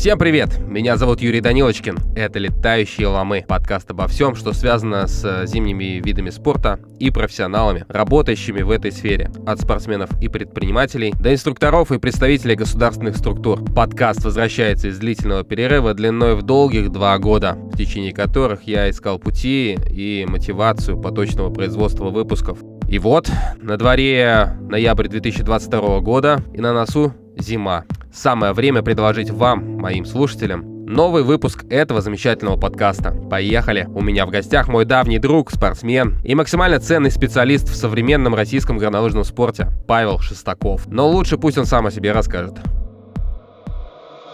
Всем привет! Меня зовут Юрий Данилочкин. Это «Летающие ломы» — подкаст обо всем, что связано с зимними видами спорта и профессионалами, работающими в этой сфере. От спортсменов и предпринимателей до инструкторов и представителей государственных структур. Подкаст возвращается из длительного перерыва длиной в долгих два года, в течение которых я искал пути и мотивацию поточного производства выпусков. И вот, на дворе ноябрь 2022 года и на носу зима. Самое время предложить вам, моим слушателям, новый выпуск этого замечательного подкаста. Поехали! У меня в гостях мой давний друг, спортсмен и максимально ценный специалист в современном российском горнолыжном спорте Павел Шестаков. Но лучше пусть он сам о себе расскажет.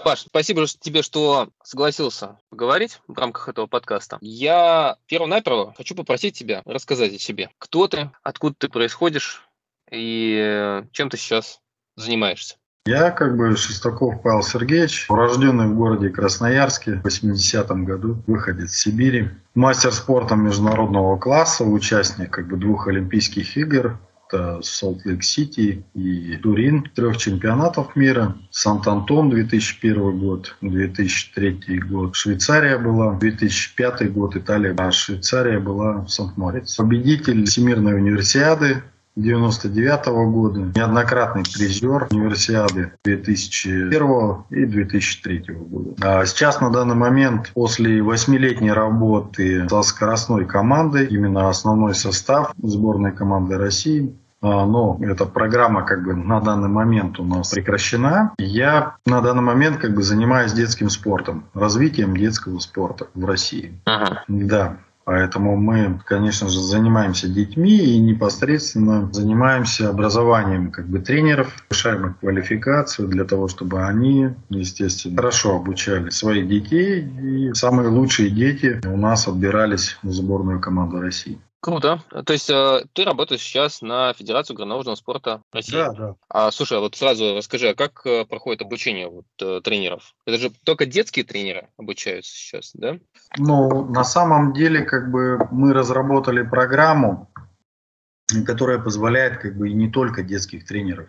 Паш, спасибо тебе, что согласился поговорить в рамках этого подкаста. Я перво-наперво хочу попросить тебя рассказать о себе. Кто ты, откуда ты происходишь и чем ты сейчас занимаешься. Я как бы Шестаков Павел Сергеевич, урожденный в городе Красноярске в 80-м году, выходец из Сибири. Мастер спорта международного класса, участник как бы двух Олимпийских игр, это Солт-Лейк-Сити и Турин, трех чемпионатов мира. Сант-Антон 2001 год, 2003 год Швейцария была, 2005 год Италия, а Швейцария была Сант-Морец. Победитель Всемирной универсиады 99 -го года, неоднократный призер универсиады 2001 и 2003 года. А сейчас на данный момент после восьмилетней работы со скоростной командой, именно основной состав сборной команды России, а, но эта программа как бы на данный момент у нас прекращена. Я на данный момент как бы занимаюсь детским спортом, развитием детского спорта в России. Ага. Да. Поэтому мы, конечно же, занимаемся детьми и непосредственно занимаемся образованием как бы тренеров, повышаем их квалификацию для того, чтобы они, естественно, хорошо обучали своих детей. И самые лучшие дети у нас отбирались в сборную команду России. Круто. То есть э, ты работаешь сейчас на Федерацию горнолыжного спорта России? Да, да. А слушай, а вот сразу расскажи, а как э, проходит обучение вот, э, тренеров? Это же только детские тренеры обучаются сейчас, да? Ну, на самом деле, как бы мы разработали программу, которая позволяет как бы и не только детских тренеров.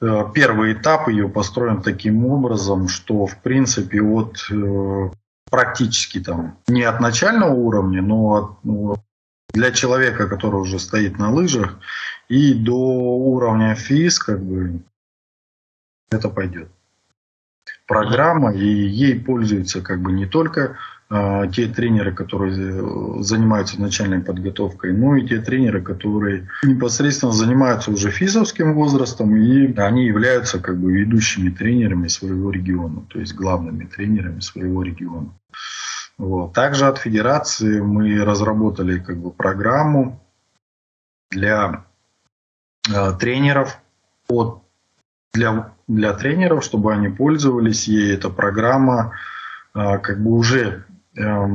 Э, первый этап ее построен таким образом, что в принципе от э, практически там не от начального уровня, но от, ну, для человека, который уже стоит на лыжах, и до уровня ФИС, как бы, это пойдет. Программа, и ей пользуются как бы не только э, те тренеры, которые занимаются начальной подготовкой, но и те тренеры, которые непосредственно занимаются уже физовским возрастом, и они являются как бы ведущими тренерами своего региона, то есть главными тренерами своего региона. Вот. Также от федерации мы разработали как бы программу для э, тренеров от для, для тренеров, чтобы они пользовались ей. Эта программа э, как бы уже э,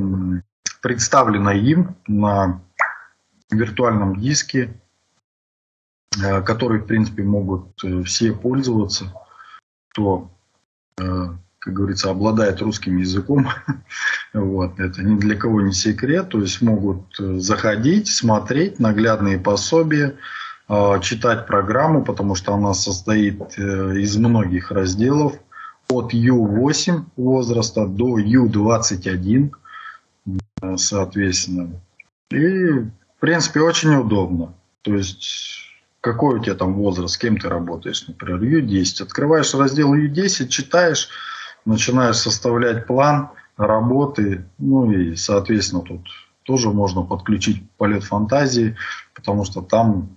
представлена им на виртуальном диске, э, который, в принципе, могут э, все пользоваться, кто э, как говорится, обладает русским языком. вот. Это ни для кого не секрет. То есть могут э, заходить, смотреть наглядные пособия, э, читать программу, потому что она состоит э, из многих разделов. От Ю8 возраста до Ю21, соответственно. И, в принципе, очень удобно. То есть какой у тебя там возраст, с кем ты работаешь, например, Ю10. Открываешь раздел Ю10, читаешь, начинаешь составлять план работы, ну и, соответственно, тут тоже можно подключить полет фантазии, потому что там,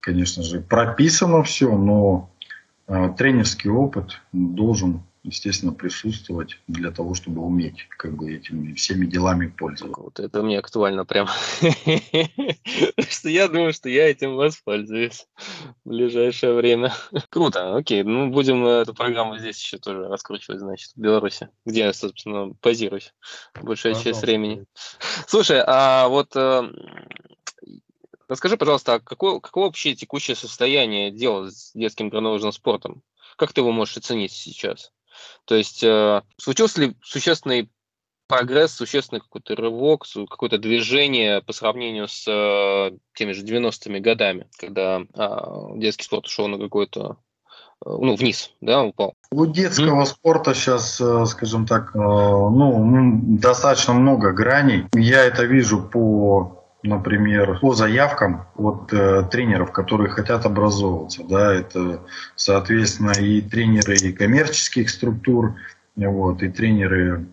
конечно же, прописано все, но э, тренерский опыт должен естественно, присутствовать для того, чтобы уметь как бы этими всеми делами пользоваться. Вот это мне актуально прям. что я думаю, что я этим воспользуюсь в ближайшее время. Круто, окей. Ну, будем эту программу здесь еще тоже раскручивать, значит, в Беларуси, где я, собственно, базируюсь большая часть времени. Слушай, а вот э, Расскажи, пожалуйста, а какое, какое вообще текущее состояние дела с детским горнолыжным спортом? Как ты его можешь оценить сейчас? То есть э, случился ли существенный прогресс, существенный какой-то рывок, какое-то движение по сравнению с э, теми же 90-ми годами, когда э, детский спорт ушел на какой-то ну, вниз, да, упал. У детского mm. спорта сейчас, скажем так, ну, достаточно много граней. Я это вижу по например, по заявкам от э, тренеров, которые хотят образовываться. Да, это, соответственно, и тренеры коммерческих структур, вот, и тренеры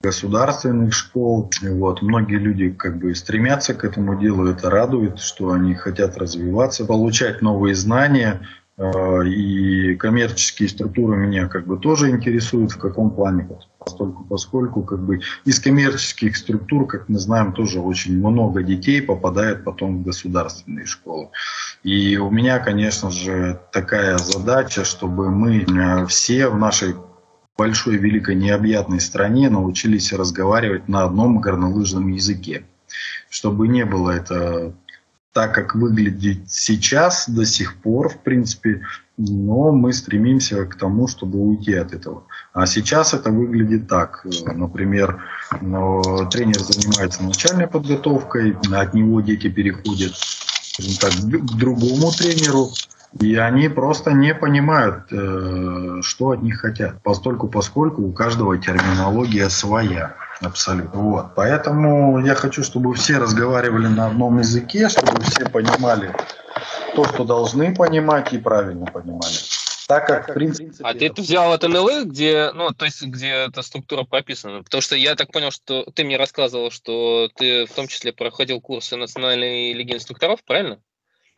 государственных школ. Вот. Многие люди как бы стремятся к этому делу, это радует, что они хотят развиваться, получать новые знания. Э, и коммерческие структуры меня как бы тоже интересуют в каком плане, поскольку, поскольку как бы из коммерческих структур, как мы знаем, тоже очень много детей попадает потом в государственные школы. И у меня, конечно же, такая задача, чтобы мы э, все в нашей большой, великой, необъятной стране научились разговаривать на одном горнолыжном языке. Чтобы не было это так, как выглядит сейчас, до сих пор, в принципе, но мы стремимся к тому, чтобы уйти от этого. А сейчас это выглядит так. Например, тренер занимается начальной подготовкой, от него дети переходят так, к другому тренеру, и они просто не понимают, э, что от них хотят, постольку поскольку у каждого терминология своя. Абсолютно. Вот. Поэтому я хочу, чтобы все разговаривали на одном языке, чтобы все понимали то, что должны понимать и правильно понимали. Так как, в принципе... А ты это взял от НЛ, где, ну, то есть, где эта структура прописана? Потому что я так понял, что ты мне рассказывал, что ты в том числе проходил курсы Национальной лиги инструкторов, правильно?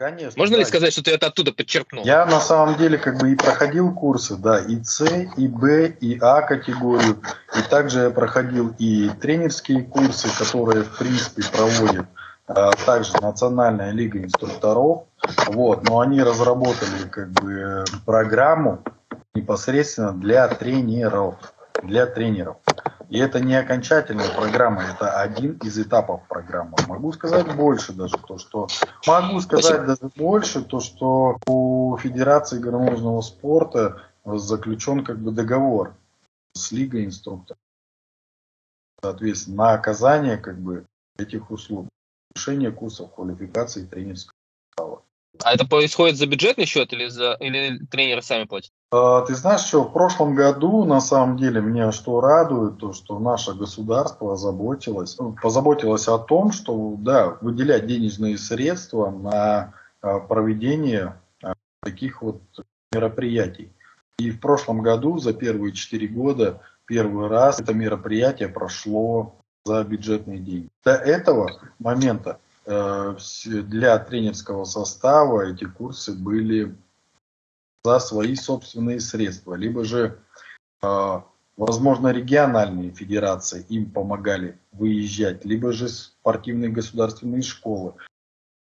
Конечно. Можно да. ли сказать, что ты это оттуда подчеркнул? Я на самом деле как бы и проходил курсы, да, и С, и Б, и А категорию. И также я проходил и тренерские курсы, которые в принципе проводят а также Национальная лига инструкторов. Вот, но они разработали как бы программу непосредственно для тренеров. Для тренеров. И это не окончательная программа, это один из этапов программы. Могу сказать больше даже, то что могу сказать даже больше, то что у Федерации горнолыжного спорта заключен как бы договор с Лигой инструкторов. Соответственно, на оказание как бы этих услуг. Решение курсов квалификации тренерского а это происходит за бюджетный счет или, за, или тренеры сами платят? А, ты знаешь, что в прошлом году, на самом деле, меня что радует, то, что наше государство озаботилось, ну, позаботилось о том, что, да, выделять денежные средства на а, проведение а, таких вот мероприятий. И в прошлом году, за первые четыре года, первый раз это мероприятие прошло за бюджетные деньги. До этого момента Э, для тренерского состава эти курсы были за свои собственные средства, либо же, э, возможно, региональные федерации им помогали выезжать, либо же спортивные государственные школы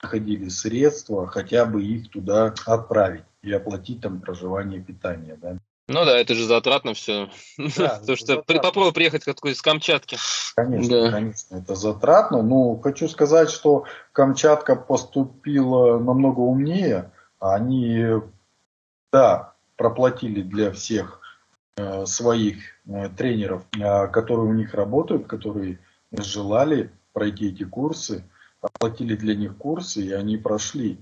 находили средства, хотя бы их туда отправить и оплатить там проживание и питание. Да. Ну да, это же затратно все. Да, Потому что затратно. попробуй приехать как из Камчатки. Конечно, да. конечно, это затратно. Но хочу сказать, что Камчатка поступила намного умнее. Они, да, проплатили для всех э, своих э, тренеров, э, которые у них работают, которые желали пройти эти курсы, оплатили для них курсы, и они прошли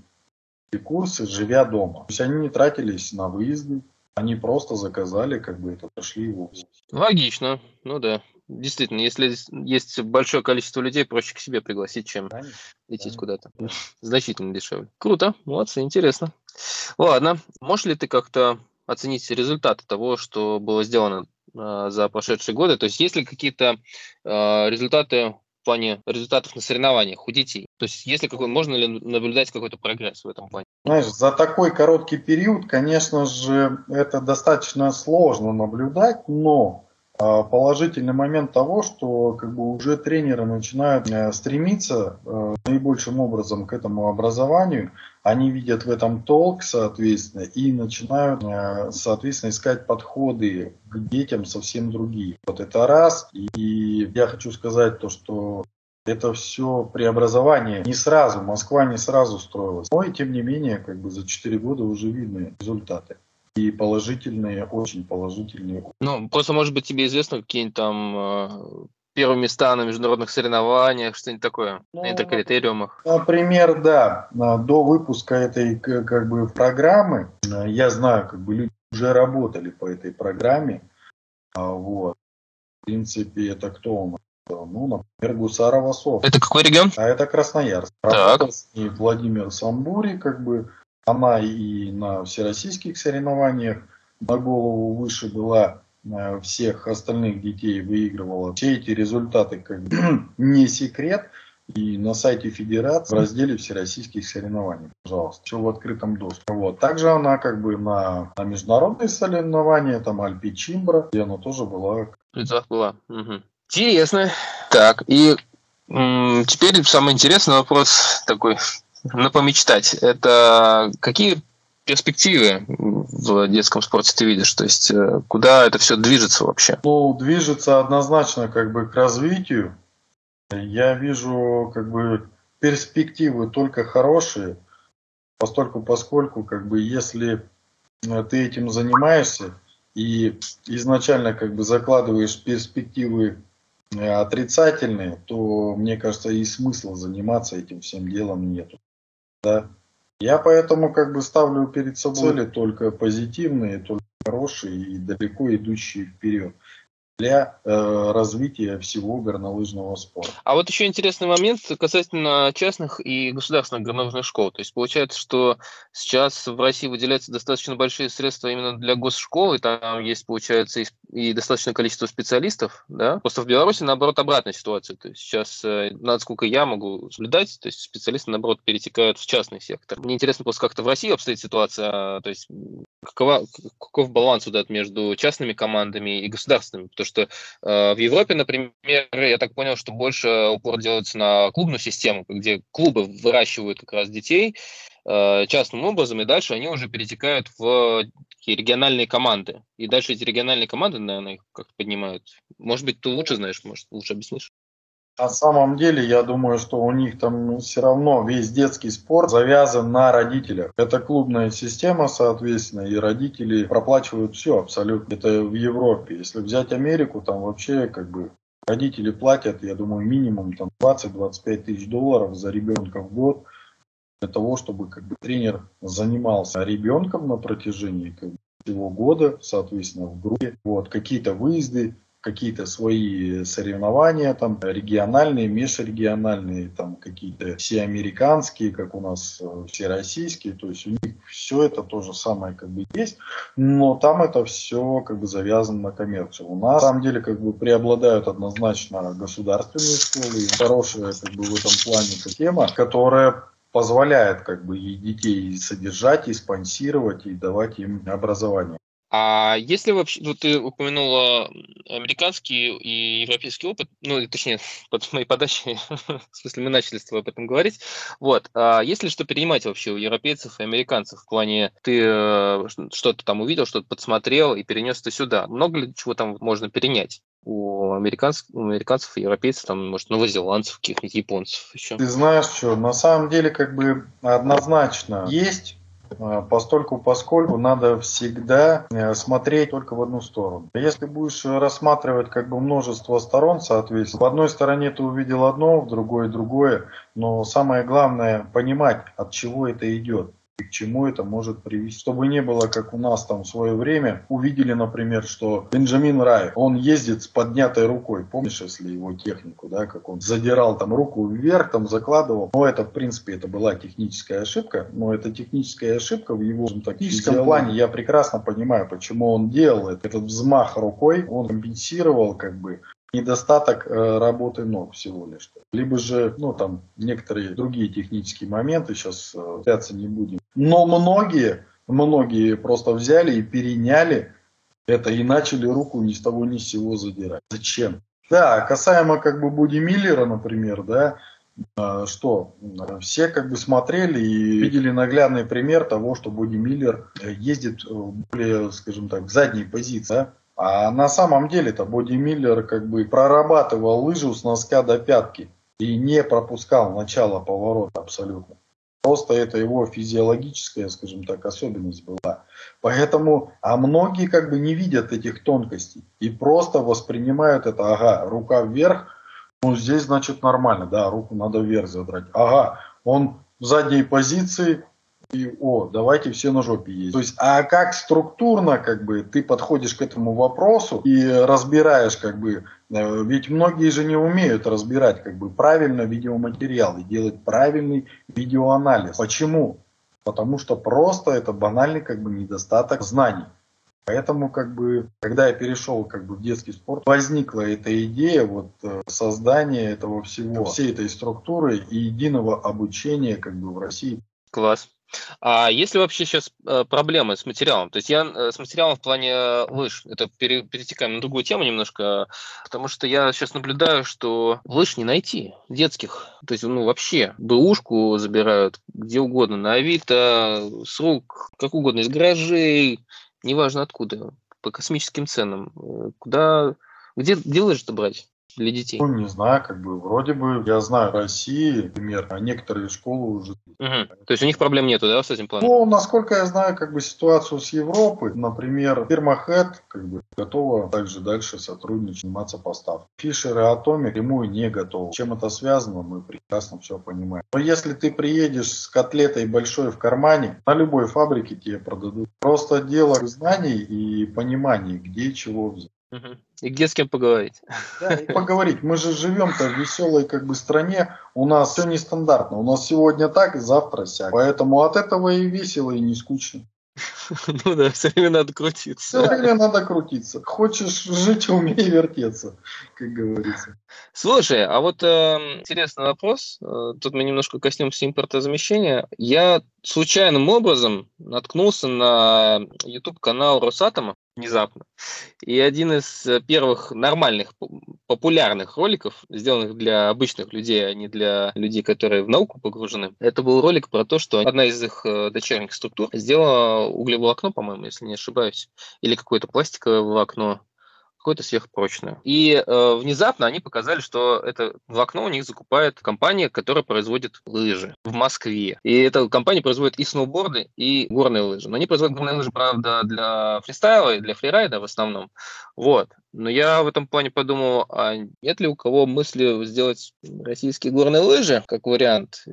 эти курсы, живя дома. То есть они не тратились на выезды, они просто заказали, как бы это пошли его. Логично, ну да. Действительно, если есть большое количество людей, проще к себе пригласить, чем конечно, лететь куда-то. Значительно дешевле. Круто, молодцы, интересно. Ладно, можешь ли ты как-то оценить результаты того, что было сделано э, за прошедшие годы? То есть есть ли какие-то э, результаты в плане результатов на соревнованиях у детей? То есть, если какой, можно ли наблюдать какой-то прогресс в этом плане? Знаешь, за такой короткий период, конечно же, это достаточно сложно наблюдать, но положительный момент того, что как бы уже тренеры начинают э, стремиться э, наибольшим образом к этому образованию, они видят в этом толк, соответственно, и начинают, э, соответственно, искать подходы к детям совсем другие. Вот это раз. И я хочу сказать то, что это все преобразование не сразу, Москва не сразу строилась. Но и тем не менее, как бы за 4 года уже видны результаты. И положительные, очень положительные. Ну, просто, может быть, тебе известно какие-нибудь там э, первые места на международных соревнованиях, что-нибудь такое, ну, на интеркритериумах? Например, да. До выпуска этой как бы программы э, я знаю, как бы люди уже работали по этой программе. А, вот. В принципе, это кто у нас? Ну, например, Гусарова Софт. Это какой регион? А это Красноярск. Так. И Владимир Самбури, как бы, она и на всероссийских соревнованиях на голову выше была э, всех остальных детей выигрывала. Все эти результаты как бы не секрет. И на сайте Федерации в разделе всероссийских соревнований, пожалуйста, все в открытом доступе. Вот. Также она как бы на, на международные соревнования, там Альпи Чимбра, где она тоже была. Призах была. Угу. Интересно. Так, и м- теперь самый интересный вопрос такой, на помечтать. Это какие перспективы в детском спорте ты видишь? То есть э, куда это все движется вообще? Ну, движется однозначно как бы к развитию. Я вижу как бы перспективы только хорошие, постольку поскольку как бы если э, ты этим занимаешься и изначально как бы закладываешь перспективы э, отрицательные, то мне кажется и смысла заниматься этим всем делом нету. Да? Я поэтому как бы ставлю перед собой цели только позитивные, только хорошие и далеко идущие вперед для э, развития всего горнолыжного спорта. А вот еще интересный момент касательно частных и государственных горнолыжных школ. То есть получается, что сейчас в России выделяются достаточно большие средства именно для госшкол, и там есть, получается, и, и достаточное количество специалистов, да? Просто в Беларуси, наоборот, обратная ситуация. То есть сейчас, э, насколько я могу наблюдать, то есть специалисты, наоборот, перетекают в частный сектор. Мне интересно просто, как-то в России обстоит ситуация, то есть какова, каков баланс вот этот между частными командами и государственными? Потому что э, в Европе, например, я так понял, что больше упор делается на клубную систему, где клубы выращивают как раз детей э, частным образом, и дальше они уже перетекают в такие региональные команды. И дальше эти региональные команды, наверное, их как-то поднимают. Может быть, ты лучше знаешь, может, лучше объяснишь? На самом деле, я думаю, что у них там все равно весь детский спорт завязан на родителях. Это клубная система, соответственно, и родители проплачивают все абсолютно. Это в Европе. Если взять Америку, там вообще как бы родители платят, я думаю, минимум там 20-25 тысяч долларов за ребенка в год для того, чтобы как бы тренер занимался ребенком на протяжении как бы, всего года, соответственно, в группе. Вот, какие-то выезды, какие-то свои соревнования, там региональные, межрегиональные, там какие-то все американские, как у нас э, все российские, то есть у них все это то же самое как бы есть, но там это все как бы завязано на коммерцию. У нас на самом деле как бы преобладают однозначно государственные школы, и хорошая как бы в этом плане тема, которая позволяет как бы и детей содержать, и спонсировать, и давать им образование. А если вообще, ну, ты упомянула американский и европейский опыт, ну, точнее, под моей подачей, в смысле, мы начали с тобой об этом говорить, вот, а есть ли что перенимать вообще у европейцев и американцев в плане, ты э, что-то там увидел, что-то подсмотрел и перенес это сюда, много ли чего там можно перенять? у американцев, у американцев европейцев, там, может, новозеландцев, каких-нибудь японцев еще. Ты знаешь что, на самом деле, как бы однозначно есть постольку поскольку надо всегда э, смотреть только в одну сторону. Если будешь рассматривать как бы множество сторон, соответственно, в одной стороне ты увидел одно, в другой другое, но самое главное понимать, от чего это идет и к чему это может привести. Чтобы не было, как у нас там в свое время, увидели, например, что Бенджамин Рай, он ездит с поднятой рукой. Помнишь, если его технику, да, как он задирал там руку вверх, там закладывал. Но это, в принципе, это была техническая ошибка. Но это техническая ошибка в его так, техническом плане. Я прекрасно понимаю, почему он делал это. Этот взмах рукой, он компенсировал как бы недостаток э, работы ног всего лишь. Либо же, ну, там, некоторые другие технические моменты, сейчас э, не будем. Но многие, многие просто взяли и переняли это и начали руку ни с того ни с сего задирать. Зачем? Да, касаемо как бы Буди Миллера, например, да, э, что все как бы смотрели и видели наглядный пример того, что Буди Миллер ездит более, скажем так, в задней позиции. Да? А на самом деле-то Боди Миллер как бы прорабатывал лыжу с носка до пятки и не пропускал начало поворота абсолютно. Просто это его физиологическая, скажем так, особенность была. Поэтому, а многие как бы не видят этих тонкостей и просто воспринимают это, ага, рука вверх, ну здесь значит нормально, да, руку надо вверх задрать. Ага, он в задней позиции, и о, давайте все на жопе есть. То есть, а как структурно как бы ты подходишь к этому вопросу и разбираешь как бы, э, ведь многие же не умеют разбирать как бы правильно видеоматериал и делать правильный видеоанализ. Почему? Потому что просто это банальный как бы недостаток знаний. Поэтому, как бы, когда я перешел как бы, в детский спорт, возникла эта идея вот, э, создания этого всего, всей этой структуры и единого обучения как бы, в России. Класс. А есть ли вообще сейчас э, проблемы с материалом? То есть я э, с материалом в плане лыж, это пере, перетекаем на другую тему немножко, потому что я сейчас наблюдаю, что лыж не найти детских. То есть, ну, вообще, бэушку забирают где угодно, на Авито, с рук, как угодно, из гаражей, неважно откуда, по космическим ценам. Э, куда, где, где лыжи-то брать? Для детей? Ну, не знаю, как бы, вроде бы, я знаю России, например, а некоторые школы уже... Угу. То есть у них проблем нету, да, с этим планом? Ну, насколько я знаю, как бы, ситуацию с Европой, например, фирма Head, как бы, готова также дальше сотрудничать, заниматься поставкой. Фишер и Atomic ему не готовы. Чем это связано, мы прекрасно все понимаем. Но если ты приедешь с котлетой большой в кармане, на любой фабрике тебе продадут. Просто дело знаний и понимания, где чего взять. И где с кем поговорить. Да, и поговорить. Мы же живем-то в веселой как бы стране. У нас все нестандартно. У нас сегодня так, завтра сяк. Поэтому от этого и весело, и не скучно. Ну да, все время надо крутиться. Все время надо крутиться. Хочешь жить, умей вертеться, как говорится. Слушай, а вот э, интересный вопрос. Э, тут мы немножко коснемся импортозамещения. Я случайным образом наткнулся на YouTube-канал Росатома внезапно. И один из э, первых нормальных, популярных роликов, сделанных для обычных людей, а не для людей, которые в науку погружены, это был ролик про то, что одна из их э, дочерних структур сделала углеволокно, по-моему, если не ошибаюсь, или какое-то пластиковое волокно, какое-то сверхпрочное. И э, внезапно они показали, что это волокно у них закупает компания, которая производит лыжи в Москве. И эта компания производит и сноуборды, и горные лыжи. Но они производят горные лыжи, правда, для фристайла и для фрирайда в основном. Вот. Но я в этом плане подумал, а нет ли у кого мысли сделать российские горные лыжи как вариант?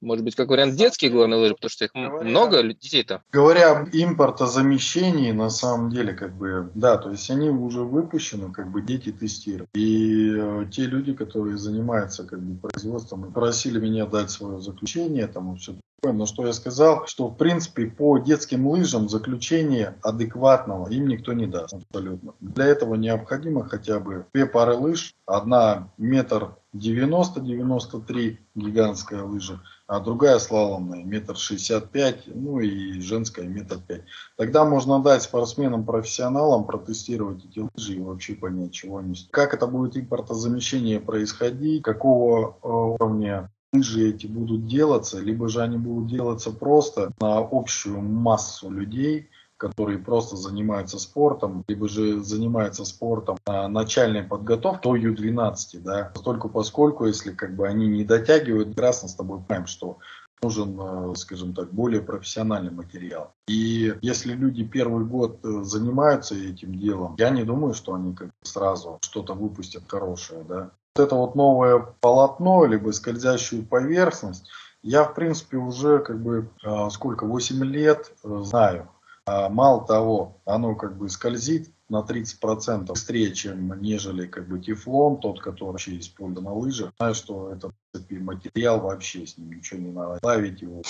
Может быть, как вариант детские горные лыжи, потому что их говоря, много детей-то. Говоря об импортозамещении, на самом деле, как бы, да, то есть они уже выпущены, как бы дети тестируют. И э, те люди, которые занимаются как бы производством, просили меня дать свое заключение, там все но что я сказал, что в принципе по детским лыжам заключение адекватного им никто не даст абсолютно. Для этого необходимо хотя бы две пары лыж, одна метр 90-93 гигантская лыжа, а другая слаломная метр шестьдесят пять, ну и женская метр пять. Тогда можно дать спортсменам-профессионалам протестировать эти лыжи и вообще понять, чего они. Как это будет импортозамещение происходить, какого э, уровня лыжи эти будут делаться, либо же они будут делаться просто на общую массу людей, которые просто занимаются спортом, либо же занимаются спортом на начальной подготовке до Ю-12, да, поскольку поскольку, если как бы они не дотягивают, прекрасно с тобой понимаем, что нужен, э, скажем так, более профессиональный материал. И если люди первый год э, занимаются этим делом, я не думаю, что они как сразу что-то выпустят хорошее, да это вот новое полотно, либо скользящую поверхность, я, в принципе, уже как бы а, сколько, 8 лет э, знаю. А мало того, оно как бы скользит на 30% быстрее, чем нежели как бы тефлон, тот, который вообще используется на лыжах. Знаю, что это материал вообще с ним ничего не надо. Ставить его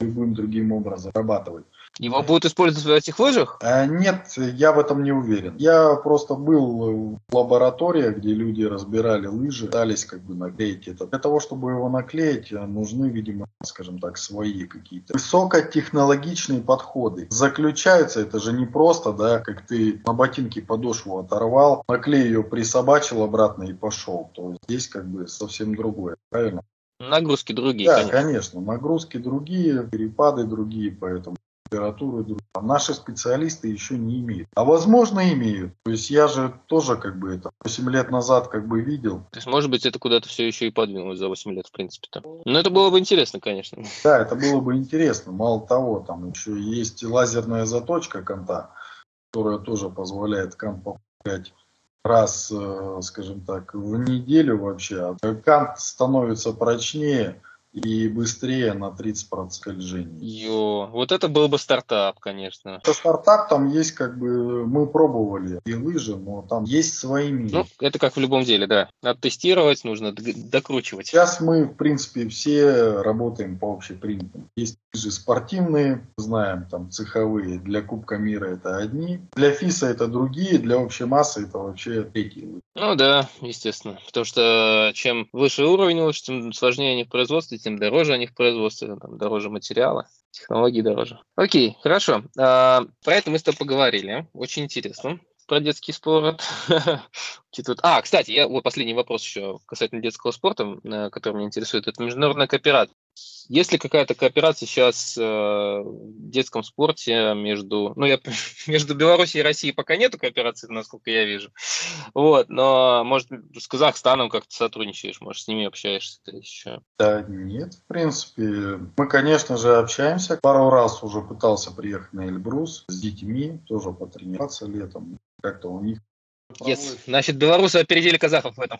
любым другим образом зарабатывать. Его будут использовать в этих лыжах? А, нет, я в этом не уверен. Я просто был в лаборатории, где люди разбирали лыжи, пытались как бы наклеить это. Для того, чтобы его наклеить, нужны, видимо, скажем так, свои какие-то высокотехнологичные подходы. Заключаются, это же не просто, да, как ты на ботинке подошву оторвал, наклей ее присобачил обратно и пошел. То есть здесь как бы совсем другое, правильно? Нагрузки другие, да, конечно. конечно. Нагрузки другие, перепады другие, поэтому температуры. Наши специалисты еще не имеют. А возможно имеют. То есть я же тоже как бы это 8 лет назад как бы видел. То есть может быть это куда-то все еще и подвинулось за 8 лет в принципе-то. Но это было бы интересно, конечно. Да, это было бы интересно. Мало того, там еще есть лазерная заточка канта, которая тоже позволяет кант попадать раз, э, скажем так, в неделю вообще. Кант становится прочнее, и быстрее на 30% скольжений. Йо, вот это был бы стартап, конечно. Это стартап, там есть как бы, мы пробовали и лыжи, но там есть свои минусы. Ну, это как в любом деле, да. Надо тестировать, нужно докручивать. Сейчас мы, в принципе, все работаем по общепринятым. Есть лыжи спортивные, знаем, там, цеховые. Для Кубка мира это одни, для ФИСа это другие, для общей массы это вообще третьи лыжи. Ну да, естественно. Потому что чем выше уровень лыж, тем сложнее они в производстве, тем дороже они в производстве, там, дороже материала, технологии дороже. Окей, хорошо. А, про это мы с тобой поговорили. Очень интересно про детский спорт. А, кстати, я, вот последний вопрос еще касательно детского спорта, э, который меня интересует. Это международная кооперация. Есть ли какая-то кооперация сейчас э, в детском спорте между... Ну, я, между Беларусью и Россией пока нету кооперации, насколько я вижу. Вот, но, может, с Казахстаном как-то сотрудничаешь, может, с ними общаешься еще? Да нет, в принципе. Мы, конечно же, общаемся. Пару раз уже пытался приехать на Эльбрус с детьми, тоже потренироваться летом. Как-то у них Yes. Значит, белорусы опередили казахов в этом.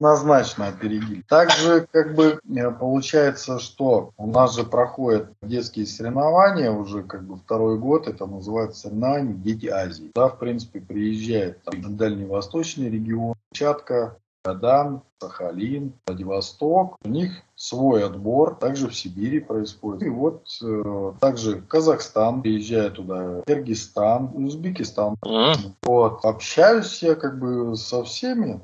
Однозначно, опередили. Также, как бы, э, получается, что у нас же проходят детские соревнования уже как бы второй год, это называется соревнования «Дети Азии». Да, в принципе, приезжает там, дальневосточный регион, Чатка, Магадан, Сахалин, Владивосток. У них свой отбор, также в Сибири происходит. И вот э, также Казахстан, приезжает туда, Киргизстан, Узбекистан. Mm-hmm. Вот, общаюсь я как бы со всеми,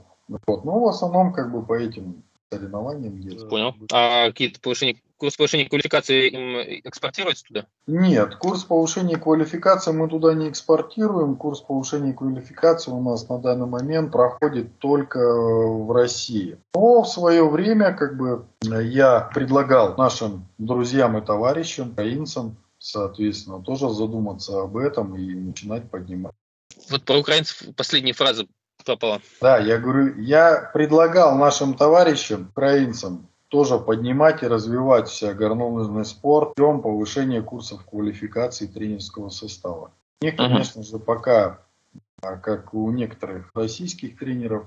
вот, но в основном как бы по этим соревнованиям. Понял. А какие-то повышения курс повышения квалификации им экспортируется туда? Нет, курс повышения квалификации мы туда не экспортируем. Курс повышения квалификации у нас на данный момент проходит только в России. Но в свое время как бы я предлагал нашим друзьям и товарищам, украинцам, соответственно, тоже задуматься об этом и начинать поднимать. Вот про украинцев последняя фраза пропала. Да, я говорю, я предлагал нашим товарищам, украинцам, тоже поднимать и развивать вся горнолыжный спорт путем повышения курсов квалификации тренерского состава. Мне, конечно же, пока, а как у некоторых российских тренеров,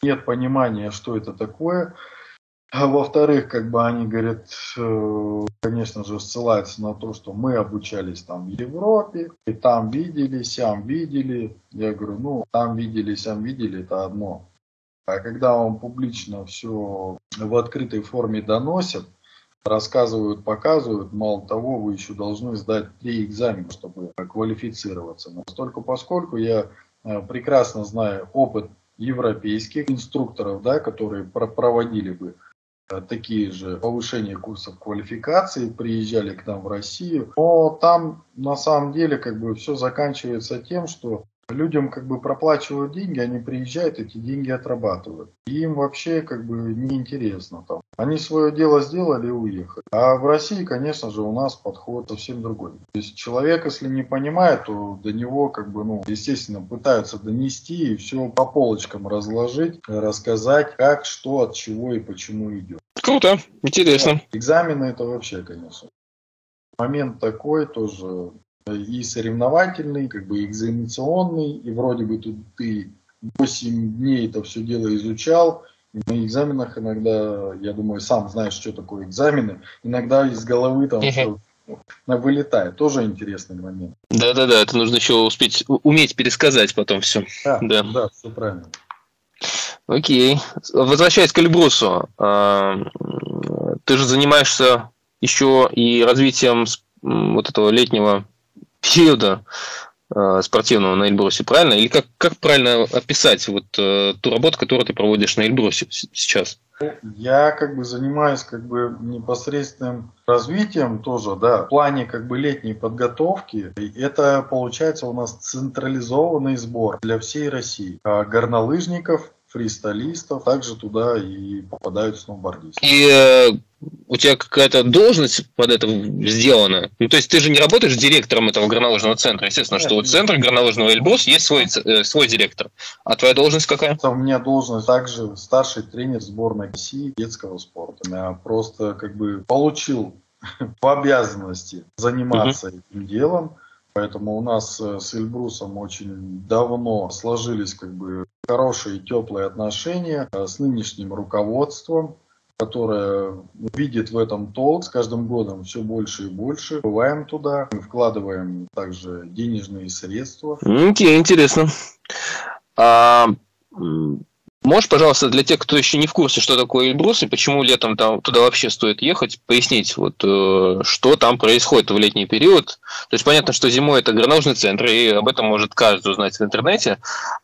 нет понимания, что это такое. А во-вторых, как бы они говорят, э, конечно же, ссылаются на то, что мы обучались там в Европе, и там видели, сям видели. Я говорю, ну, там видели, сям видели, это одно. А когда вам публично все в открытой форме доносят, рассказывают, показывают, мало того, вы еще должны сдать три экзамена, чтобы квалифицироваться. Настолько поскольку я э, прекрасно знаю опыт европейских инструкторов, да, которые проводили бы э, такие же повышения курсов квалификации, приезжали к нам в Россию. Но там на самом деле как бы все заканчивается тем, что Людям как бы проплачивают деньги, они приезжают, эти деньги отрабатывают. И им вообще как бы неинтересно там. Они свое дело сделали и уехали. А в России, конечно же, у нас подход совсем другой. То есть человек, если не понимает, то до него как бы, ну, естественно, пытаются донести и все по полочкам разложить, рассказать, как, что, от чего и почему идет. Круто, интересно. Да, экзамены это вообще, конечно. Момент такой тоже и соревновательный, как бы экзаменационный, и вроде бы тут ты 8 дней это все дело изучал, и на экзаменах иногда, я думаю, сам знаешь, что такое экзамены, иногда из головы там все вылетает. Тоже интересный момент. Да-да-да, это нужно еще успеть, уметь пересказать потом все. Да, да, да все правильно. Окей. Возвращаясь к Эльбрусу, а, ты же занимаешься еще и развитием вот этого летнего периода э, спортивного на Эльбрусе, правильно? Или как, как правильно описать вот э, ту работу, которую ты проводишь на Эльбрусе сейчас? Я как бы занимаюсь как бы непосредственным развитием тоже, да, в плане как бы летней подготовки. Это получается у нас централизованный сбор для всей России. А горнолыжников, фристайлистов, также туда и попадают сноубордисты. И э, у тебя какая-то должность под это сделана? Ну, то есть ты же не работаешь директором этого горнолыжного центра. Естественно, что у центра горнолыжного Эльбрус есть свой, э, свой директор. А твоя должность какая? У меня должность также старший тренер сборной России детского спорта. Я просто как бы получил по обязанности заниматься uh-huh. этим делом. Поэтому у нас э, с Эльбрусом очень давно сложились как бы хорошие теплые отношения э, с нынешним руководством. Которая видит в этом толк. С каждым годом все больше и больше. Бываем туда, вкладываем также денежные средства. Окей, okay, интересно. А, Можешь, пожалуйста, для тех, кто еще не в курсе, что такое Эльбрус и почему летом там туда вообще стоит ехать, пояснить, вот, э, что там происходит в летний период. То есть понятно, что зимой это горнолыжный центр, и об этом может каждый узнать в интернете,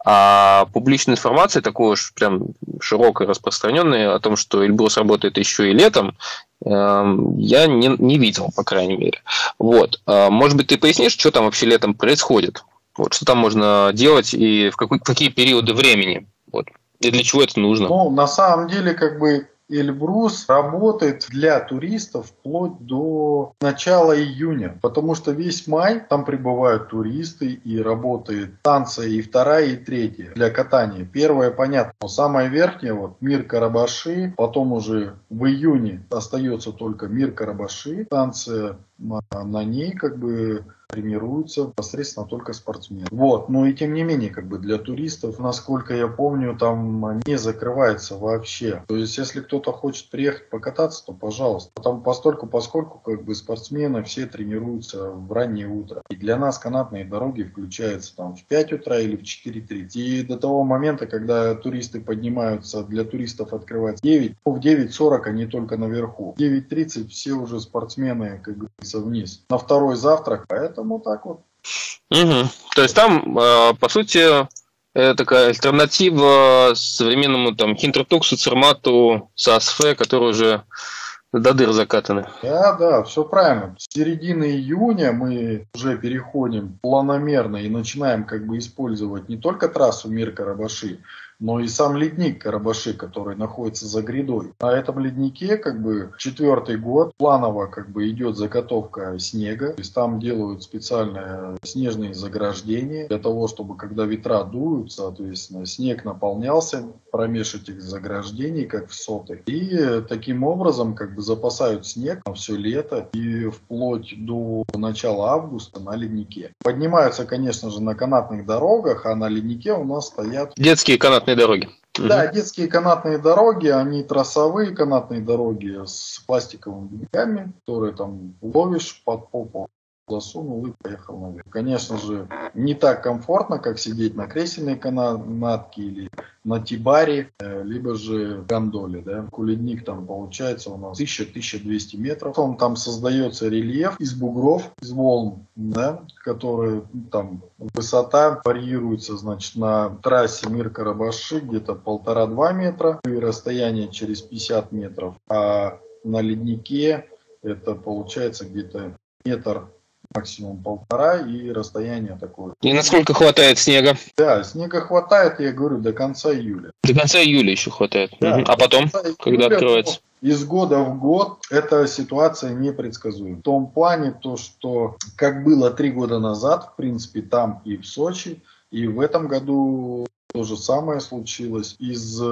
а публичной информации такой уж прям широкой, распространенной о том, что Эльбрус работает еще и летом, э, я не, не видел, по крайней мере. Вот. А, может быть, ты пояснишь, что там вообще летом происходит? Вот, что там можно делать и в какой, какие периоды времени? Вот. И для чего это нужно? Ну, на самом деле, как бы Эльбрус работает для туристов вплоть до начала июня, потому что весь май там прибывают туристы и работает станция и вторая, и третья для катания. Первая, понятно, но самая верхняя, вот Мир Карабаши, потом уже в июне остается только Мир Карабаши, станция на ней как бы тренируются непосредственно только спортсмены. Вот, но и тем не менее, как бы для туристов, насколько я помню, там не закрывается вообще. То есть, если кто-то хочет приехать покататься, то пожалуйста. Там постольку, поскольку как бы спортсмены все тренируются в раннее утро. И для нас канатные дороги включаются там в 5 утра или в 4.30. И до того момента, когда туристы поднимаются, для туристов открывается 9, ну, в 9.40 они только наверху. В 9.30 все уже спортсмены, как говорится, вниз. На второй завтрак, поэтому Поэтому так вот. Угу. То есть там, э, по сути, такая альтернатива современному там Хинтертуксу, Цермату, САСФ, которые уже до дыр закатаны. Да, да, все правильно. С середины июня мы уже переходим планомерно и начинаем как бы использовать не только трассу Мир Карабаши, но и сам ледник Карабаши, который находится за грядой. На этом леднике как бы четвертый год планово как бы идет заготовка снега, то есть там делают специальные снежные заграждения для того, чтобы когда ветра дуют, соответственно, снег наполнялся промеж этих заграждений, как в соты. И таким образом как бы запасают снег на все лето и вплоть до начала августа на леднике. Поднимаются, конечно же, на канатных дорогах, а на леднике у нас стоят... Детские канатные канатные дороги. Да, детские канатные дороги, они трассовые канатные дороги с пластиковыми берегами, которые там ловишь под попу, засунул и поехал наверх. Конечно же, не так комфортно, как сидеть на кресельной канатке или на Тибаре, э, либо же гондоле. Да. Куледник там получается у нас 1000-1200 метров. Он там создается рельеф из бугров, из волн, да, которые там высота варьируется, значит, на трассе Мир Карабаши где-то полтора-два метра и расстояние через 50 метров, а на леднике это получается где-то метр максимум полтора и расстояние такое. И насколько хватает снега? Да, снега хватает, я говорю, до конца июля. До конца июля еще хватает. Да, угу. А потом, когда открывается? Из года в год эта ситуация непредсказуема. В том плане, то, что как было три года назад, в принципе, там и в Сочи, и в этом году то же самое случилось. Из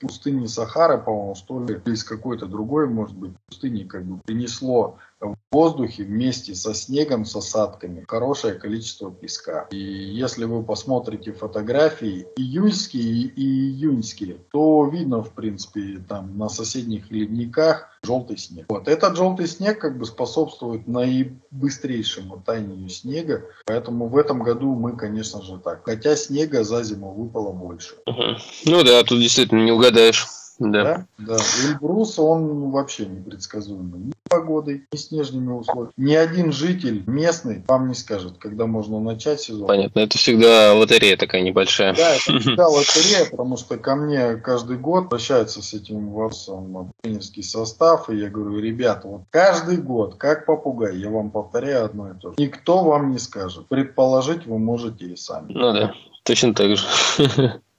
пустыни Сахара, по-моему, что ли, или из какой-то другой, может быть, пустыни, как бы принесло в воздухе вместе со снегом, с осадками хорошее количество песка. И если вы посмотрите фотографии июльские и июньские, то видно, в принципе, там на соседних ледниках желтый снег. Вот этот желтый снег как бы способствует наибыстрейшему таянию снега, поэтому в этом году мы, конечно же, так. Хотя снега за зиму выпало больше. Ну да, тут действительно не угадаешь. Да. да, да. Эльбрус, он вообще непредсказуемый. Погодой, ни снежными условиями. Ни один житель местный вам не скажет, когда можно начать сезон. Понятно, это всегда лотерея такая небольшая. Да, это всегда лотерея, потому что ко мне каждый год обращаются с этим вопросом тренерский состав, и я говорю, ребята, вот каждый год, как попугай, я вам повторяю одно и то же. Никто вам не скажет. Предположить вы можете и сами. Ну да, точно так же.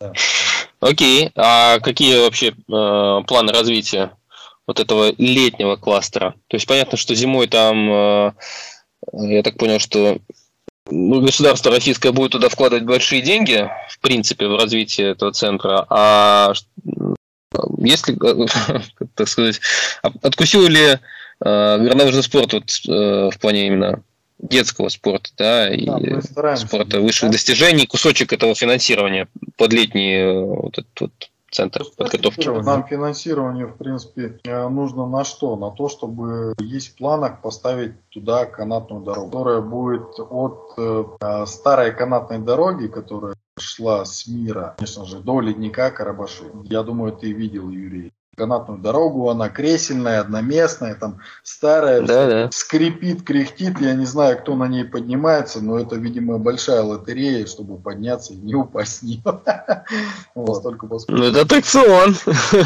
Да. Окей, а какие вообще э, планы развития вот этого летнего кластера? То есть понятно, что зимой там, э, я так понял, что ну, государство российское будет туда вкладывать большие деньги, в принципе, в развитие этого центра, а если, так сказать, откусил ли э, горнолыжный спорт вот, э, в плане именно детского спорта, да, и спорта высших достижений, кусочек этого финансирования под летний э, вот этот вот центр подготовки. Нам финансирование, в принципе, э, нужно на что? На то, чтобы есть в планах поставить туда канатную дорогу, которая будет от э, э, старой канатной дороги, которая шла с мира, конечно же, до ледника Карабаши. Я думаю, ты видел, Юрий, канатную дорогу, она кресельная, одноместная, там старая, да, да. скрипит, кряхтит, я не знаю, кто на ней поднимается, но это, видимо, большая лотерея, чтобы подняться и не упасть с нее. Ну, это аттракцион.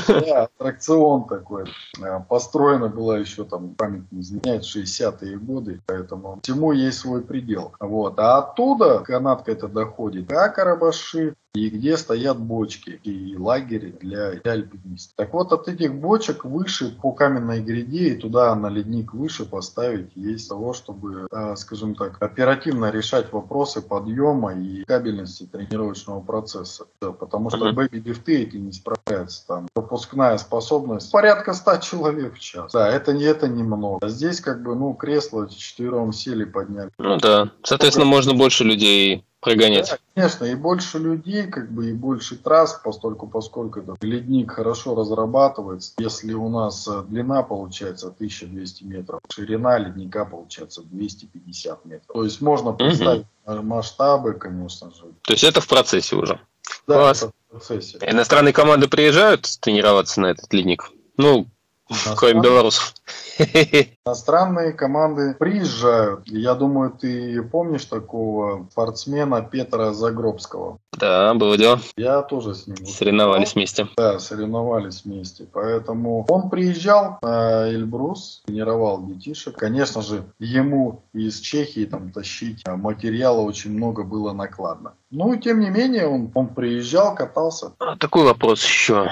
Да, аттракцион такой. А, построена была еще там, память не изменяет, 60-е годы, поэтому всему есть свой предел. Вот. А оттуда канатка это доходит, а Карабаши, и где стоят бочки и лагеря для, для альпинистов. Так вот, от этих бочек выше по каменной гряде и туда на ледник выше поставить есть того, чтобы, а, скажем так, оперативно решать вопросы подъема и кабельности тренировочного процесса. Потому что бэби-лифты эти не справляются. Там пропускная способность порядка 100 человек в час. Да, это, не это немного. А здесь как бы, ну, кресло четвером сели, подняли. Ну да, соответственно, можно больше людей прогонять. Да, конечно, и больше людей, как бы, и больше трасс, постольку, поскольку этот ледник хорошо разрабатывается. Если у нас э, длина получается 1200 метров, ширина ледника получается 250 метров. То есть можно представить угу. масштабы, конечно же. То есть это в процессе уже? Да, Класс. это в процессе. Иностранные команды приезжают тренироваться на этот ледник? Ну, Кроме белорусов. Иностранные команды приезжают. Я думаю, ты помнишь такого спортсмена Петра Загробского? Да, было дело. Я тоже с ним. Соревновались вместе. Да, соревновались вместе. Поэтому он приезжал на Эльбрус, тренировал детишек. Конечно же, ему из Чехии там тащить материала очень много было накладно. Ну, тем не менее, он, он приезжал, катался. А, такой вопрос еще.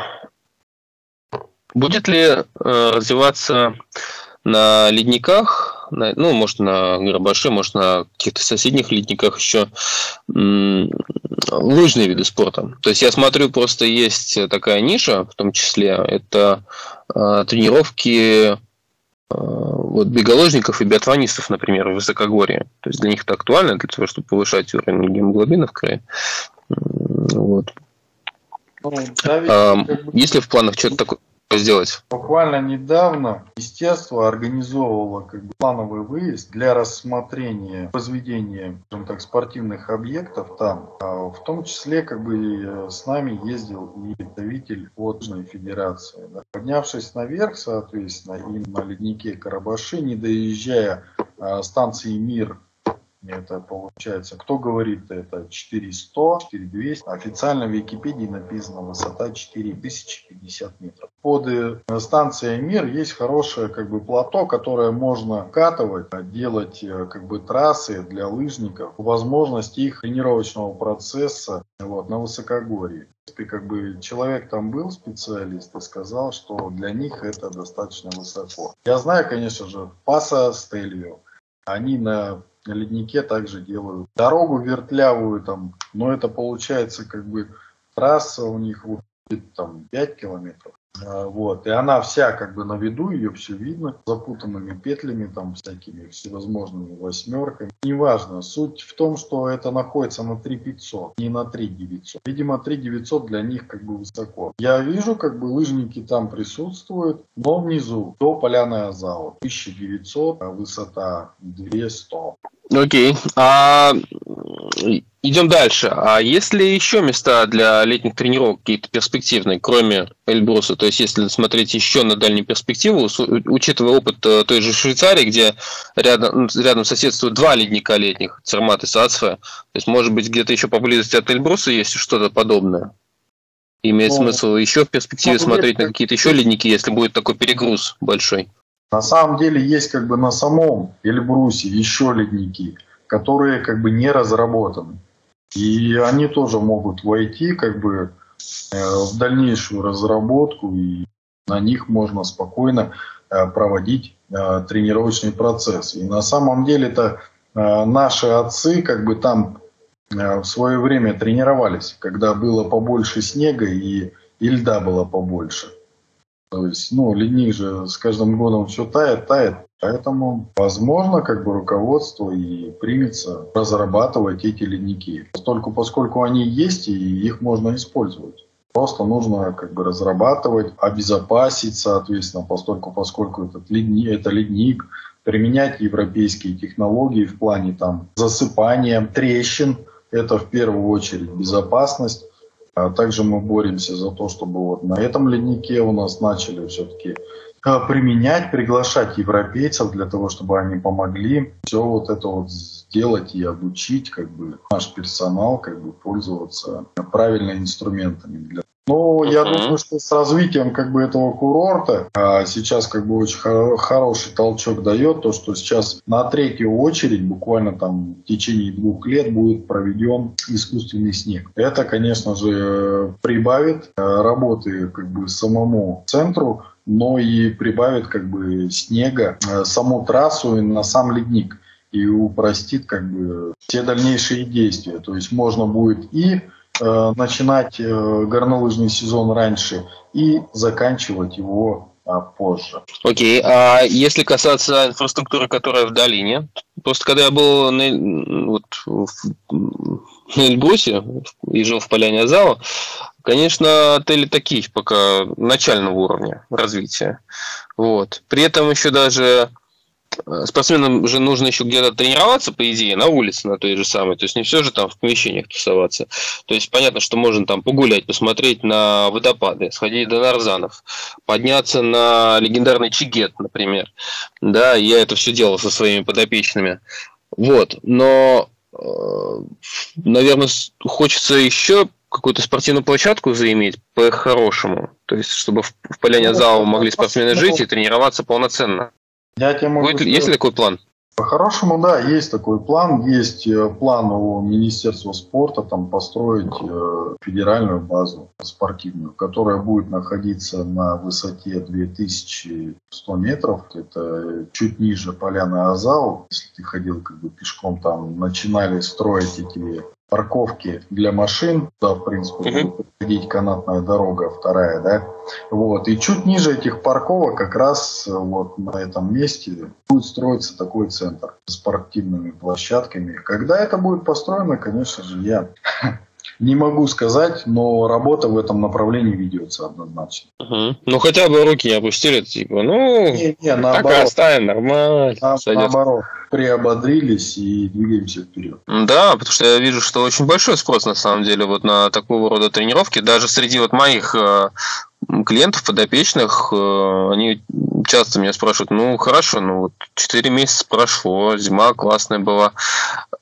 Будет ли э, развиваться на ледниках, на, ну, может, на Грабаше, может, на каких-то соседних ледниках еще м- лыжные виды спорта. То есть я смотрю, просто есть такая ниша, в том числе, это э, тренировки э, вот беголожников и биатлонистов, например, в высокогорье. То есть для них это актуально, для того, чтобы повышать уровень гемоглобина в крае. Вот. Ну, да, ведь, а, как бы... Есть ли в планах что-то такое? Сделать? Буквально недавно Министерство организовывало как бы, плановый выезд для рассмотрения возведения скажем так, спортивных объектов там. А в том числе как бы с нами ездил и представитель Водной Федерации. Поднявшись наверх, соответственно, и на леднике Карабаши, не доезжая а, станции Мир это получается, кто говорит, это 4100, 4200. Официально в Википедии написано высота 4050 метров. Под э, станцией Мир есть хорошее как бы плато, которое можно катывать, делать э, как бы трассы для лыжников, возможность их тренировочного процесса вот, на высокогорье. Как бы человек там был специалист и сказал, что для них это достаточно высоко. Я знаю, конечно же, Паса Стельвио. Они на на леднике также делают дорогу вертлявую там, но это получается как бы трасса у них выходит там 5 километров. А, вот. И она вся как бы на виду, ее все видно, запутанными петлями, там всякими всевозможными восьмерками. Неважно, суть в том, что это находится на 3500, не на 3900. Видимо, 3900 для них как бы высоко. Я вижу, как бы лыжники там присутствуют, но внизу, до Поляны Азау, 1900, а высота 200. Окей. А идем дальше. А есть ли еще места для летних тренировок какие-то перспективные, кроме Эльбруса? То есть, если смотреть еще на дальнюю перспективу, учитывая опыт э, той же Швейцарии, где рядом, рядом соседствуют два ледника летних, Цермат и Сацфе, то есть, может быть, где-то еще поблизости от Эльбруса есть что-то подобное? Имеет ну, смысл еще в перспективе смотреть на какие-то еще ледники, если будет такой перегруз большой? На самом деле есть как бы на самом Эльбрусе еще ледники, которые как бы не разработаны. И они тоже могут войти как бы э, в дальнейшую разработку, и на них можно спокойно э, проводить э, тренировочный процесс. И на самом деле это наши отцы как бы там в свое время тренировались, когда было побольше снега и, и льда было побольше. То есть, ну, ледник же с каждым годом все тает, тает. Поэтому, возможно, как бы руководство и примется разрабатывать эти ледники. Поскольку, поскольку они есть, и их можно использовать. Просто нужно как бы разрабатывать, обезопасить, соответственно, поскольку, поскольку этот ледник, это ледник, применять европейские технологии в плане там засыпания трещин. Это в первую очередь безопасность. А также мы боремся за то, чтобы вот на этом леднике у нас начали все-таки а, применять, приглашать европейцев для того, чтобы они помогли все вот это вот сделать и обучить как бы наш персонал как бы пользоваться правильными инструментами для ну, я думаю, что с развитием как бы этого курорта а сейчас как бы очень хор- хороший толчок дает то, что сейчас на третью очередь, буквально там в течение двух лет будет проведен искусственный снег. Это, конечно же, прибавит э, работы как бы самому центру, но и прибавит как бы снега, э, саму трассу и на сам ледник и упростит как бы все дальнейшие действия. То есть можно будет и начинать э, горнолыжный сезон раньше и заканчивать его а, позже. Окей, okay. а если касаться инфраструктуры, которая в долине, просто когда я был на, вот, на Эльбрусе и жил в Поляне Азава, конечно, отели такие пока начального уровня развития. Вот. При этом еще даже Э, спортсменам же нужно еще где-то тренироваться, по идее, на улице, на той же самой. То есть не все же там в помещениях тусоваться. То есть понятно, что можно там погулять, посмотреть на водопады, сходить до Нарзанов, подняться на легендарный Чигет, например. Да, я это все делал со своими подопечными. Вот, но, э, наверное, хочется еще какую-то спортивную площадку заиметь по-хорошему. То есть, чтобы в Поляне ну, зала могли спортсмены жить и тренироваться полноценно. Я тебе могу Будет, сказать, есть ли такой план? По-хорошему, да, есть такой план. Есть э, план у Министерства спорта там построить э, федеральную базу спортивную, которая будет находиться на высоте 2100 метров. Это чуть ниже поляны Азау. Если ты ходил как бы пешком, там начинали строить эти парковки для машин, да, в принципе, uh-huh. будет проходить канатная дорога вторая, да, вот, и чуть ниже этих парковок как раз вот на этом месте будет строиться такой центр с спортивными площадками. Когда это будет построено, конечно же, я не могу сказать, но работа в этом направлении ведется однозначно. Угу. Ну, хотя бы руки не опустили, типа, ну, не, не, наоборот, так оставим, нормально. На, наоборот, приободрились и двигаемся вперед. Да, потому что я вижу, что очень большой спрос, на самом деле, вот на такого рода тренировки. Даже среди вот моих э, клиентов, подопечных, э, они часто меня спрашивают, ну, хорошо, ну, вот 4 месяца прошло, зима классная была,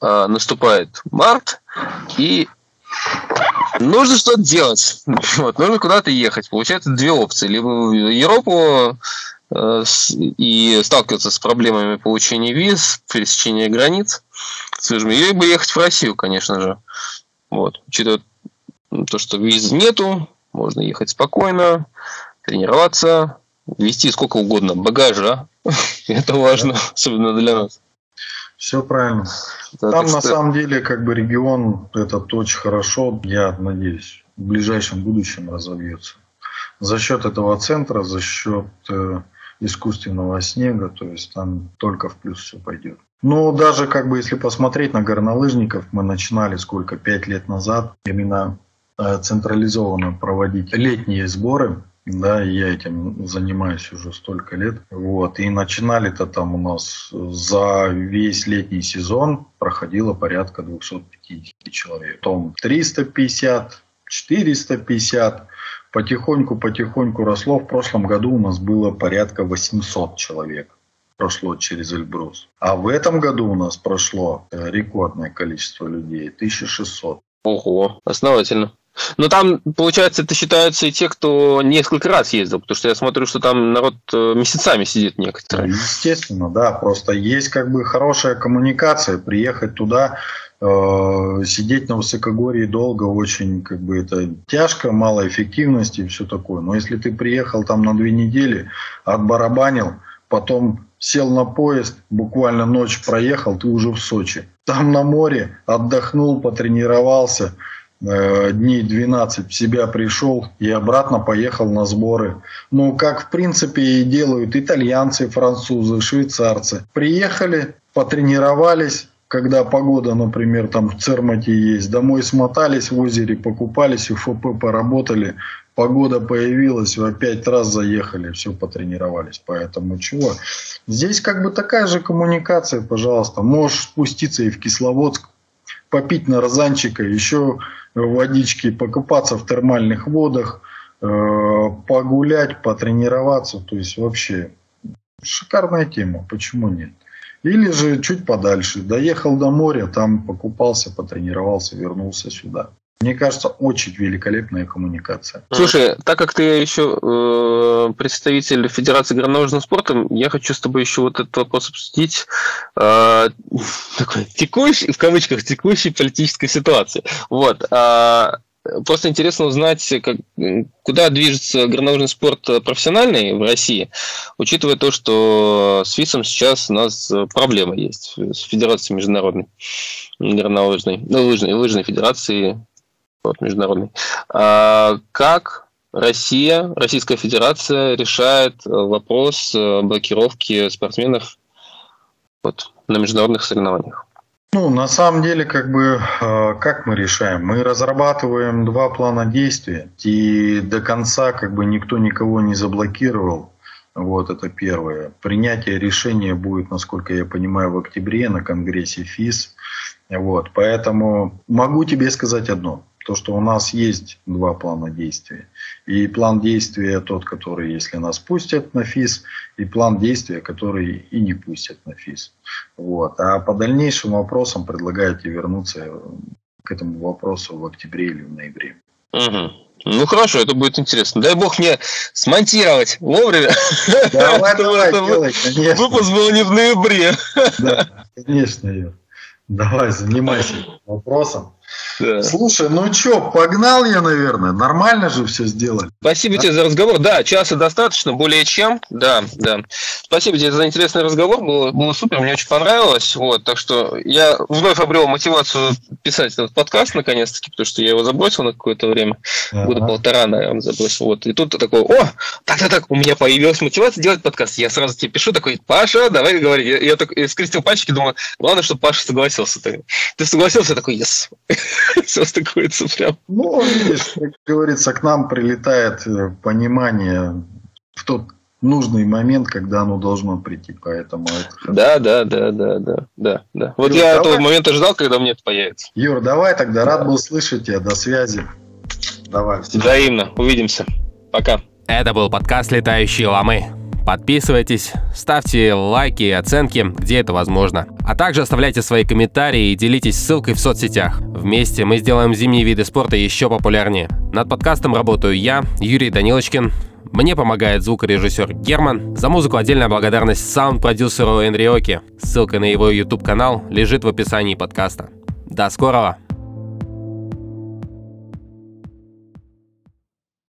э, наступает март, и Нужно что-то делать. Вот, нужно куда-то ехать. Получается две опции. Либо в Европу э, и сталкиваться с проблемами получения виз, пересечения границ, либо ехать в Россию, конечно же. Вот. Учитывая то, что виз нету, можно ехать спокойно, тренироваться, вести сколько угодно багажа. Это важно, особенно для нас. Все правильно. Да, Там на что... самом деле как бы регион этот очень хорошо, я надеюсь, в ближайшем будущем разовьется. За счет этого центра, за счет э, искусственного снега, то есть там только в плюс все пойдет. Ну, даже как бы если посмотреть на горнолыжников, мы начинали сколько, пять лет назад именно э, централизованно проводить летние сборы да, я этим занимаюсь уже столько лет. Вот. И начинали-то там у нас за весь летний сезон проходило порядка 250 человек. Потом 350, 450. Потихоньку-потихоньку росло. В прошлом году у нас было порядка 800 человек прошло через Эльбрус. А в этом году у нас прошло э, рекордное количество людей, 1600. Ого, основательно. Но там, получается, это считаются и те, кто несколько раз ездил, потому что я смотрю, что там народ э, месяцами сидит некоторые. Ну, естественно, да, просто есть как бы хорошая коммуникация, приехать туда, э, сидеть на высокогорье долго очень, как бы это тяжко, мало эффективности и все такое. Но если ты приехал там на две недели, отбарабанил, потом сел на поезд, буквально ночь проехал, ты уже в Сочи. Там на море отдохнул, потренировался – дней 12 в себя пришел и обратно поехал на сборы. Ну, как в принципе и делают итальянцы, французы, швейцарцы. Приехали, потренировались, когда погода, например, там в Цермате есть, домой смотались в озере, покупались, УФП поработали, погода появилась, опять раз заехали, все потренировались. Поэтому чего? Здесь как бы такая же коммуникация, пожалуйста. Можешь спуститься и в Кисловодск, попить на розанчика, еще водички, покупаться в термальных водах, э, погулять, потренироваться. То есть вообще шикарная тема, почему нет? Или же чуть подальше. Доехал до моря, там покупался, потренировался, вернулся сюда. Мне кажется, очень великолепная коммуникация. Слушай, так как ты еще э, представитель Федерации горнолыжного спорта, я хочу с тобой еще вот этот вопрос обсудить. Э, такой текущий, в кавычках, текущей политической ситуации. Вот. Э, Просто интересно узнать, как, куда движется горнолыжный спорт профессиональный в России, учитывая то, что с ФИСом сейчас у нас проблема есть, с Федерацией международной горнолыжной, ну, лыжной, лыжной федерации вот, международной. А как Россия, Российская Федерация решает вопрос блокировки спортсменов вот, на международных соревнованиях? Ну, на самом деле, как бы, э, как мы решаем? Мы разрабатываем два плана действия, и до конца, как бы, никто никого не заблокировал. Вот это первое. Принятие решения будет, насколько я понимаю, в октябре на Конгрессе ФИС. Вот, поэтому могу тебе сказать одно то, что у нас есть два плана действия. И план действия тот, который, если нас пустят на ФИС, и план действия, который и не пустят на ФИС. Вот. А по дальнейшим вопросам предлагаете вернуться к этому вопросу в октябре или в ноябре. Угу. Ну хорошо, это будет интересно. Дай бог мне смонтировать вовремя. Давай, давай, делай, конечно. Выпуск был не в ноябре. Да, конечно, Юр. Давай, занимайся вопросом. Да. Слушай, ну что, погнал я, наверное. Нормально же все сделали. Спасибо да? тебе за разговор. Да, часа достаточно, более чем. Да, да. Спасибо тебе за интересный разговор. Было, было супер, мне очень понравилось. Вот, так что я вновь обрел мотивацию писать этот подкаст наконец-таки, потому что я его забросил на какое-то время. Ага. Года полтора, наверное, забросил. Вот. И тут такой, о, так-так-так, у меня появилась мотивация делать подкаст. Я сразу тебе пишу, такой, Паша, давай говори. Я, я так скрестил пальчики, думаю, главное, чтобы Паша согласился. Ты согласился, такой, yes. Все стыкуется прям. Ну, видишь, как говорится, к нам прилетает э, понимание в тот нужный момент, когда оно должно прийти, поэтому это... Да, да, да, да, да, да, да. Вот Юр, я давай... этого момента ждал, когда мне это появится. Юр, давай тогда, рад был слышать тебя, до связи. Давай. Взаимно, увидимся. Пока. Это был подкаст «Летающие ломы». Подписывайтесь, ставьте лайки и оценки, где это возможно. А также оставляйте свои комментарии и делитесь ссылкой в соцсетях. Вместе мы сделаем зимние виды спорта еще популярнее. Над подкастом работаю я, Юрий Данилочкин. Мне помогает звукорежиссер Герман. За музыку отдельная благодарность саунд-продюсеру Энриоке. Ссылка на его YouTube-канал лежит в описании подкаста. До скорого!